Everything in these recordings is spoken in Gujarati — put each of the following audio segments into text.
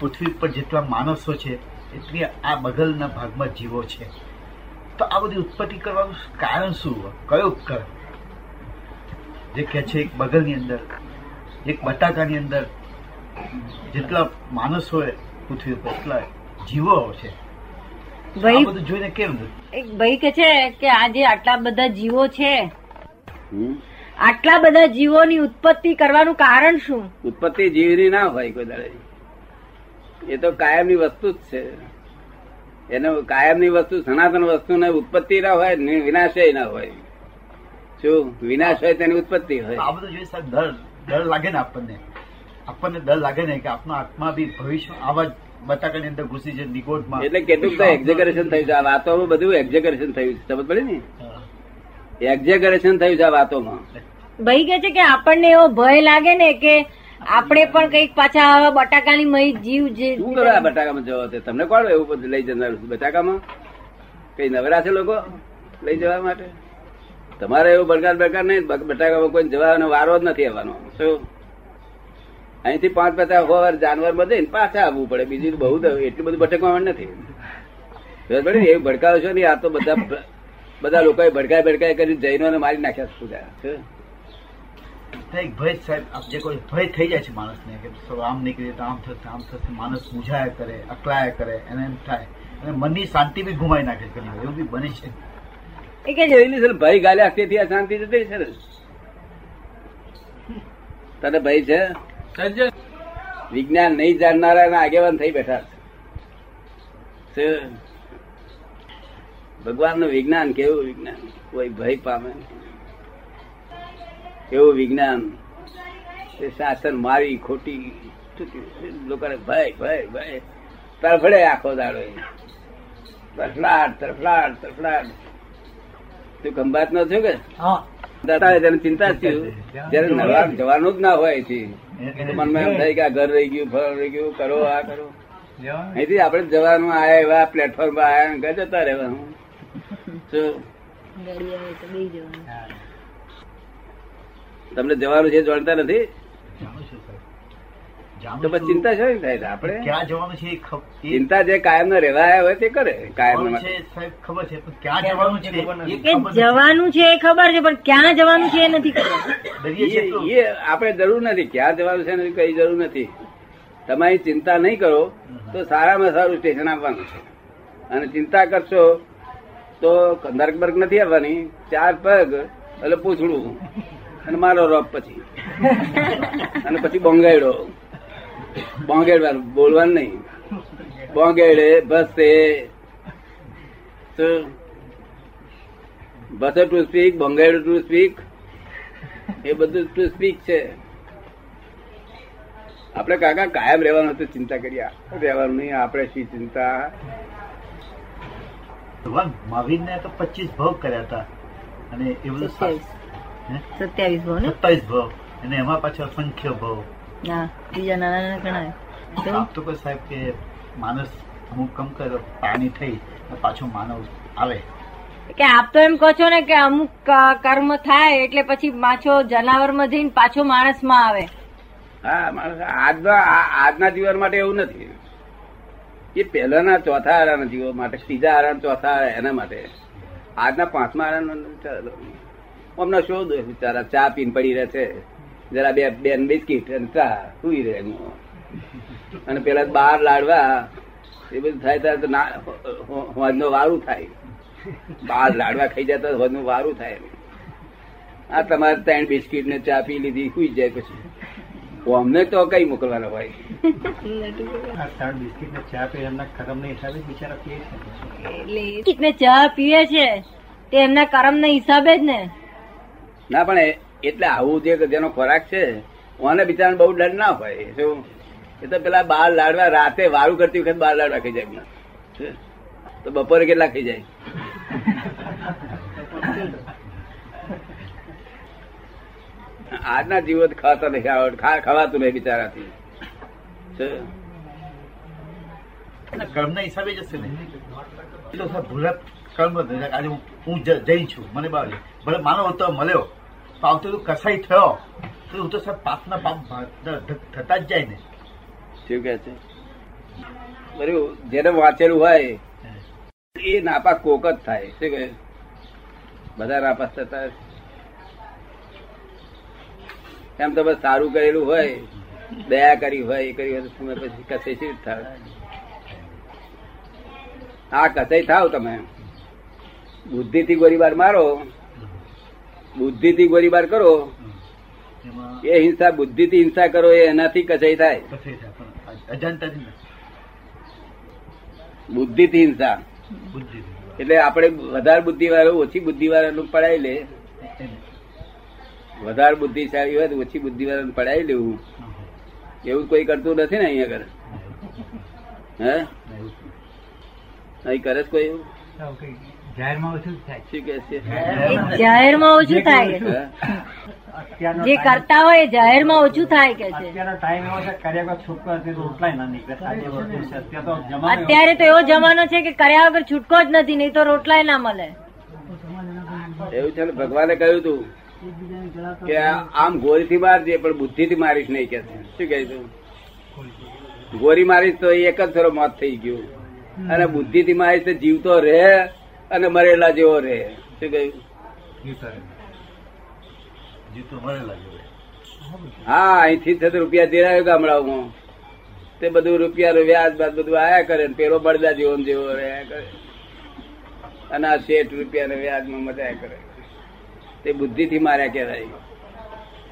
પૃથ્વી પર જેટલા માણસો છે એટલી આ બગલના ભાગમાં જીવો છે. તો આ બધી ઉત્પત્તિ કરવાનું કારણ શું કયો ઉપકરણ? જે કહે છે એક બગલની અંદર એક બટાકાની અંદર જેટલા માણસ હોય પૃથ્વી ઉપર એટલા જીવો છે. ભાઈ બધું જોઈને કેમ એક ભાઈ કે છે કે આ જે આટલા બધા જીવો છે આટલા બધા જીવોની ઉત્પત્તિ કરવાનું કારણ શું? ઉત્પત્તિ જીવની ના હોય કોઈ દાડે એ તો કાયમની વસ્તુ જ છે. એને કાયમની વસ્તુ સનાતન વસ્તુ ને ઉત્પત્તિ ના હોય વિનાશય ના હોય. શું? વિનાશ હોય તેની ઉત્પત્તિ આ બધું જોઈએ સાહેબ ડર ડર લાગે ને આપણને. આપણને ડર લાગે ને કે આપણો આત્મા બી ભવિષ્ય આવા જ બટાકાની અંદર ઘૂસી છે નિગોડમાં એટલે કેટલું તો એક્ઝેગરેશન થયું છે. આ વાતોમાં બધું એક્ઝેગરેશન થયું છે. સમજ પડી ને? એક્ઝેગરેશન થયું છે આ વાતોમાં. ભાઈ કે છે કે આપણને એવો ભય લાગે ને કે આપણે પણ કંઈક પાછા બટાકાની મહી જીવ જે શું કરવા બટાકામાં જવા છે તમને કોણ એવું લઈ જનાર બટાકામાં? કઈ નવરા છે લોકો લઈ જવા માટે? તમારે એવું બળકાર બળકાર નહીં બટાકામાં કોઈ જવાનો વારો જ નથી આવવાનો. શું? અહીંથી પાંચ પચાસ વાર જાનવર બધે પાછા આવવું પડે. બીજું બહુ એટલું બધું ભટકવાનું નથી. ખબર પડી ને? એવું ભડકાવો છો આ તો બધા બધા લોકોએ ભડકાય ભડકાય કરી જૈનોને મારી નાખ્યા શું? એક ભય સાહેબ જે કોઈ ભય થઈ જાય છે માણસને કે આમ નીકળીએ તો આમ થશે આમ થશે માણસ મૂંઝાયા કરે અકળાયા કરે એને એમ થાય. અને મનની શાંતિ બી ગુમાવી નાખે છે એવું બી બને છે. એ કે જોયેલી છે ભય ગાલ્યા તેથી આ શાંતિ જતી છે ને? તને ભય છે? વિજ્ઞાન નહીં જાણનારા ના આગેવાન થઈ બેઠા છે. ભગવાનનું વિજ્ઞાન કેવું વિજ્ઞાન? કોઈ ભય પામે નહીં. કેવું વિજ્ઞાન. એ શાસન મારી ખોટી લોકોને ભય ભય ભય. તરફડે આખો દાડો તરફલાટ તરફડાટ તરફડાટ તરફડાટ. તું ખંભાત નો છો કે? દાદા તેને ચિંતા થયું. જયારે નવા જવાનું જ ના હોય મનમાં એમ થાય કે આ ઘર રહી ગયું ફળ રહી ગયું કરો આ કરો. અહીંથી આપણે જવાનું આયા એવા પ્લેટફોર્મ પર આયા ઘર જતા રહેવાનું. શું ગાડી આવે તો બેસી જવાનું. તમને જવાનું છે જાણતા નથી? સાહેબ. તો પછી ચિંતા છે થાય? આપણે ક્યાં જવાનું છે ચિંતા જે કાયમ નો રહેવાયા હોય તે કરે. કાયમ સાહેબ ખબર છે ક્યાં જવાનું છે ખબર નથી. જવાનું છે એ ખબર છે પણ ક્યાં જવાનું છે એ નથી ખબર. એ આપણે જરૂર નથી. ક્યાં જવાનું છે ને કઈ જરૂર નથી. તમારી ચિંતા નહીં કરો તો સારામાં સારું સ્ટેશન આપવાનું છે. અને ચિંતા કરશો તો નર્ક બર્ક નથી આવવાની. ચાર પગ એટલે પૂછડું. અને મારો રોપ પછી. અને પછી બોંગાયડો. બોંગેડવાનું બોલવાનું નહીં. બોંગેડે ભસે. ભસે બસે ટુ સ્પીક બોંગાયડો ટુ સ્પીક એ બધું ટુ સ્પીક છે. આપણે કાકા કાયમ રહેવાનું હતું ચિંતા કરીએ રહેવાનું નહીં આપણે શી ચિંતા? ભગવાન મહાવીરને તો પચીસ ભોગ કર્યા હતા. અને એ બધું સત્યાવીસ? ભાવ ને? સત્તાવીસ ભાવ. અને એમાં પાછો અસંખ્ય ભાવ. હા બીજા નાના નાના ઘણા તો કોઈ સાહેબ કે માણસ અમુક કમ કરે પાણી થઈ અને પાછો માનવ આવે. કે આપ તો એમ કહો છો ને કે અમુક કર્મ થાય એટલે પછી પાછો જનાવરમાં જઈને પાછો માણસમાં આવે. હા માણસ આજના આજના જીવન માટે એવું નથી. એ પહેલાના ચોથા આરાના જીવન માટે ત્રીજા આરામ ચોથા એના માટે. આજના પાંચમા આરાનો અમને શું દોષ બિચારા ચા પીને પડી રહે છે જરા બે બેન બિસ્કીટ અને ચા સુઈ રહે અને પેલા બાર લાડવા એ બધું થાય ત્યારે તો ના હોજનો વારું થાય. બાર લાડવા ખાઈ જતા હોજનું વારું થાય આ તમારે ત્રણ બિસ્કીટ ને ચા પી લીધી સુઈ જાય પછી. અમને તો કઈ મોકલવાના હોય? બિસ્કીટ ને ચા પી એમના કરમ નહીં હિસાબે જ બિચારા છે. એટલે ચા પીએ છે તે એમના કર્મના હિસાબે જ ને. ના, પણ એટલે આવું જે જેનો ખોરાક છે, ઓને બિચારાને બહુ ડર ના હોય. શું એ તો પેલા બાર લાડવા રાતે વારું કરતી વખત બાર લાડવા ખાઈ જાય તો બપોરે કેટલા ખાઈ જાય? આજના જીવો તો ખાતા નથી આવડ ખવાતું નહીં બિચારાથી? કર્મના હિસાબે જશે ને? એટલે ભૂલા કર્મ. આજે હું જઈ છું. મને બાવે ભલે માનો તો મળ્યો. તો આવતો તો કસાઈ થયો. તો હું તો સાહેબ પાપના પાપ થતા જ જાય ને. શું કે છે? બરોબર. જેને વાંચેલું હોય એ નાપાસ કોક જ થાય. શું કહે? બધા નાપાસ થતા એમ તો બસ સારું કરેલું હોય દયા કરી હોય એ કરી હોય પછી કસે શી રીતે આ કસાઈ થાવ તમે. બુદ્ધિથી ગોળીબાર મારો બુદ્ધિથી ગોળીબાર કરો. એ હિંસા બુદ્ધિથી હિંસા કરો એ એનાથી કચાઈ થાય. બુદ્ધિથી હિંસા. એટલે આપણે વધારે બુદ્ધિ વાળું ઓછી બુદ્ધિ વાળાનું પડાવી લે. વધારે બુદ્ધિશાળી હોય તો ઓછી બુદ્ધિ વાળાનું પડાવી લેવું. એવું કોઈ કરતું નથી ને અહીંયા આગળ? હે અહીં કરે છે કોઈ એવું? જાહેરમાં ઓછું થાય. શું કે જાહેરમાં ઓછું થાય. કે જે કરતા હોય એ જાહેરમાં ઓછું થાય કે છે. અત્યારે તો એવો- અત્યારે તો એવો જમાનો છે કે કર્યા વગર છૂટકો જ નથી નહીં તો રોટલાય ના મળે. એવું છે ને? ભગવાને કહ્યું તું કે આમ આમ ગોળીથી મારજે પણ બુદ્ધિ થી મારીશ નહીં કે શું કહે તું ગોળી મારીશ તો એક જ થોડો મોત થઈ ગયું. અને બુદ્ધિ થી મારીશ તો જીવતો રહે. અને મરેલા જેવો રહે. શું કહ્યું? હા અહીંથી થતો રૂપિયા દેરાયો ગામડાઓમાં. તે બધું રૂપિયા વ્યાજ બાદ બધું આયા કરે ને પેલો બળદા જેવો જેવો રહ્યા કરે. અને આ શેઠ રૂપિયા ને વ્યાજમાં મજા કરે. તે બુદ્ધિ થી માર્યા કહેવાય.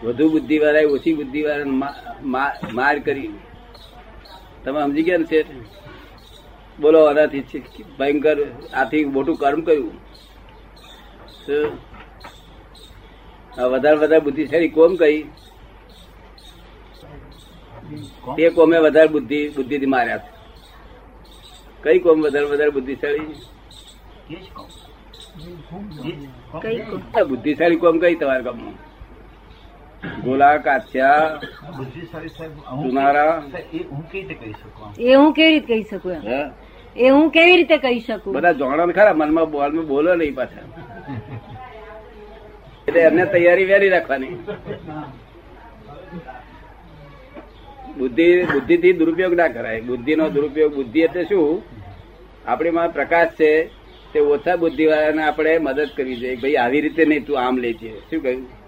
વધુ બુદ્ધિ વાળા ઓછી બુદ્ધિ વાળા માર કરી તમે સમજી ગયા ને શેઠ? બોલો આનાથી ભયંકર આથી મોટું કર્મ કર્યું. વધારે વધારે બુદ્ધિશાળી કોમ કઈ તે કોમે વધારે બુદ્ધિ બુદ્ધિથી માર્યા કઈ કોમ વધારે વધારે બુદ્ધિશાળી? બુદ્ધિશાળી કોમ કઈ તમારા ગામમાં? ગોલા સુનારા? એ હું કઈ રીતે કહી શકું એ હું? કેવી રીતે કહી શકું એ હું કેવી રીતે કહી શકું? બધા જોણો ને ખરા મનમાં બોલમાં બોલો નહીં પાછા. એટલે એમને તૈયારી વેરી રાખવાની. બુદ્ધિ થી દુરુપયોગ ના કરાય. બુદ્ધિ નો દુરુપયોગ બુદ્ધિ એટલે શું? આપણી માં પ્રકાશ છે તે ઓછા બુદ્ધિ વાળાને આપણે મદદ કરવી જોઈએ. ભાઈ આવી રીતે નહીં તું આમ લેજે. શું કહ્યું?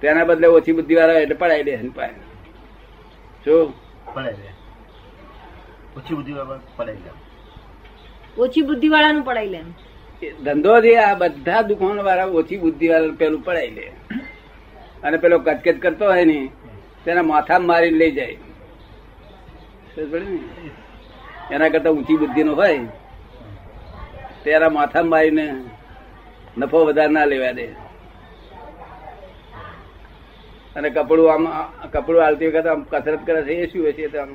તેના બદલે ઓછી બુદ્ધિ વાળા એટલે પડાય દે એની શું પડાઈ દે. ઓછી બુદ્ધિ પડાય દે. ઓછી બુદ્ધિ વાળાનું પડાઈ લે. ધંધો છે આ બધા દુકાન વાળા ઓછી બુદ્ધિ વાળા પેલું પડાઈ લે. અને પેલો કચકચ કરતો હોય ને તેના માથા મારીને લઈ જાય? એના કરતા ઊંચી બુદ્ધિ નો હોય તેના માથા મારીને નફો વધારે ના લેવા દે. અને કપડું આમ કપડું હાલતી વખત આમ કસરત કરે છે એ શું હશે આમ